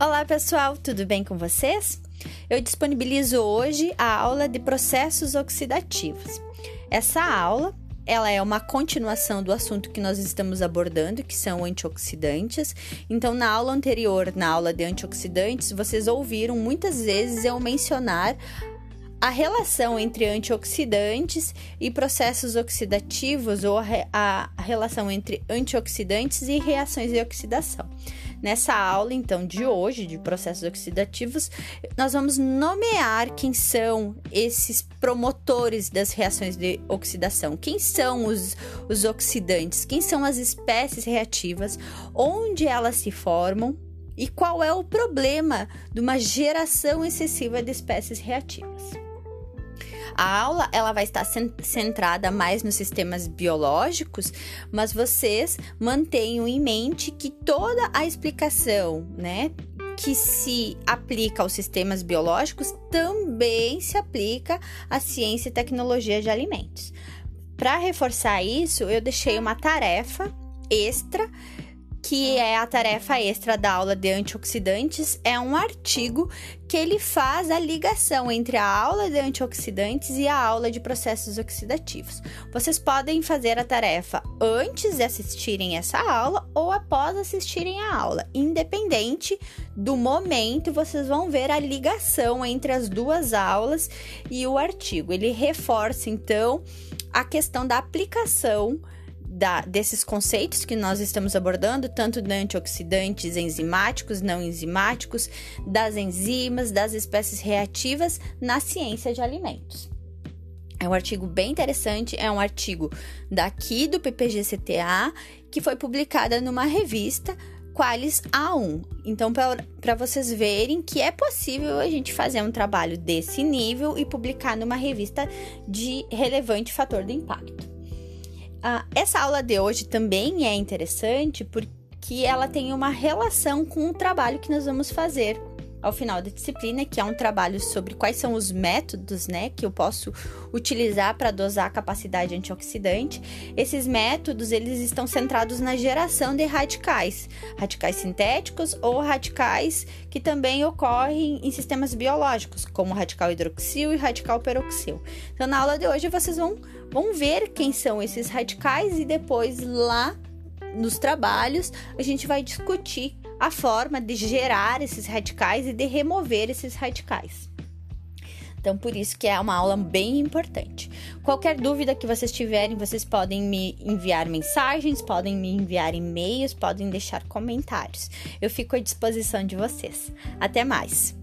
Olá pessoal, tudo bem com vocês? Eu disponibilizo hoje a aula de processos oxidativos. Essa aula ela é uma continuação do assunto que nós estamos abordando, que são antioxidantes. Então, na aula anterior, na aula de antioxidantes, vocês ouviram muitas vezes eu mencionar a relação entre antioxidantes e processos oxidativos ou a, relação entre antioxidantes e reações de oxidação. Nessa aula, então, de hoje, de processos oxidativos, nós vamos nomear quem são esses promotores das reações de oxidação, quem são os, os oxidantes, quem são as espécies reativas, onde elas se formam? E qual é o problema de uma geração excessiva de espécies reativas. A aula ela vai estar centrada mais nos sistemas biológicos, mas vocês mantenham em mente que toda a explicação, né, que se aplica aos sistemas biológicos também se aplica à ciência e tecnologia de alimentos. Para reforçar isso, eu deixei uma tarefa extra que é a tarefa extra da aula de antioxidantes, é um artigo que ele faz a ligação entre a aula de antioxidantes e a aula de processos oxidativos. Vocês podem fazer a tarefa antes de assistirem essa aula ou após assistirem a aula, independente do momento, vocês vão ver a ligação entre as duas aulas e o artigo. Ele reforça então a questão da aplicação da, desses conceitos que nós estamos abordando, tanto de antioxidantes enzimáticos, não enzimáticos, das enzimas, das espécies reativas na ciência de alimentos. É um artigo bem interessante, é um artigo daqui do PPGCTA que foi publicada numa revista Qualis A1. Então, para vocês verem que é possível a gente fazer um trabalho desse nível e publicar numa revista de relevante fator de impacto. Ah, essa aula de hoje também é interessante porque ela tem uma relação com o trabalho que nós vamos fazer ao final da disciplina, que é um trabalho sobre quais são os métodos, né, que eu posso utilizar para dosar a capacidade antioxidante. Esses métodos, eles estão centrados na geração de radicais, radicais sintéticos ou radicais que também ocorrem em sistemas biológicos, como radical hidroxil e radical peroxil. Então, na aula de hoje vocês vão vão ver quem são esses radicais e depois lá nos trabalhos a gente vai discutir a forma de gerar esses radicais e de remover esses radicais. Então, por isso que é uma aula bem importante. Qualquer dúvida que vocês tiverem, vocês podem me enviar mensagens, podem me enviar e-mails, podem deixar comentários. Eu fico à disposição de vocês. Até mais!